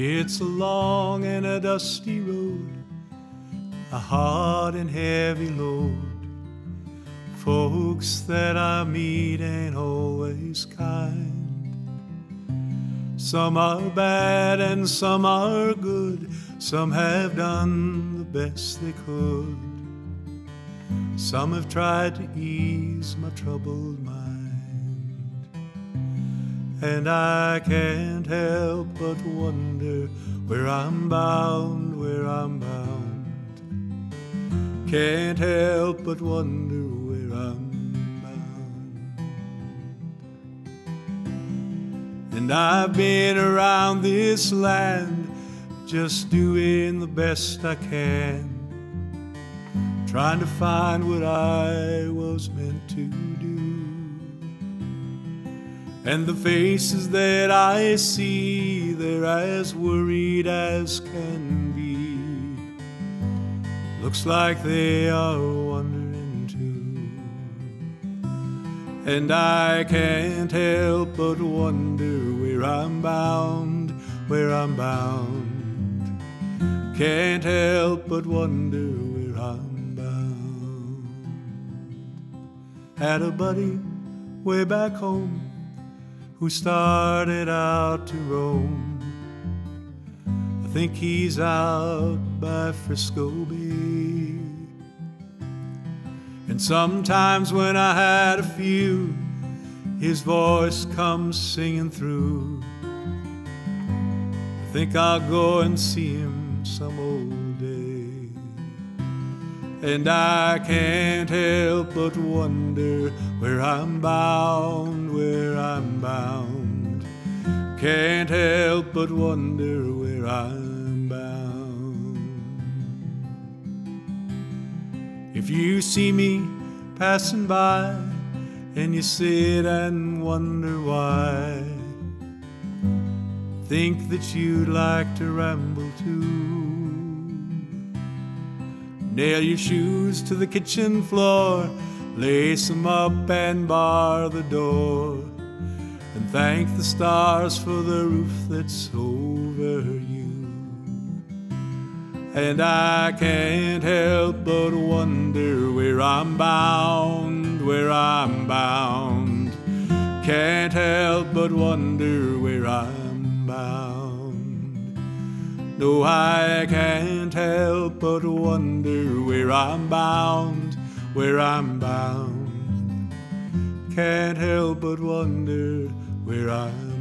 It's a long and a dusty road, a hard and heavy load. Folks that I meet ain't always kind. Some are bad and some are good. Some have done the best they could. Some have tried to ease my troubled mind. And I can't help but wonder where I'm bound, where I'm bound. Can't help but wonder where I'm bound. And I've been around this land just doing the best I can trying to find what I was meant to do. And the faces that I see, they're as worried as can be. Looks like they are wondering too. And I can't help but wonder where I'm bound, where I'm bound. Can't help but wonder where I'm bound. Had a buddy way back home who started out to roam. I think he's out by Frisco Bay. And sometimes when I had a few, his voice comes singing through. I think I'll go and see him some old day. And I can't help but wonder where I'm bound, where I'm bound. Can't help but wonder where I'm bound. If you see me passing by and you sit and wonder why, think that you'd like to ramble too. Nail your shoes to the kitchen floor, lace 'em up and bar the door. And thank the stars for the roof that's over you. And I can't help but wonder where I'm bound, where I'm bound. Can't help but wonder where I'm bound. No, I can't help but wonder where I'm bound, where I'm bound. Can't help but wonder where I'm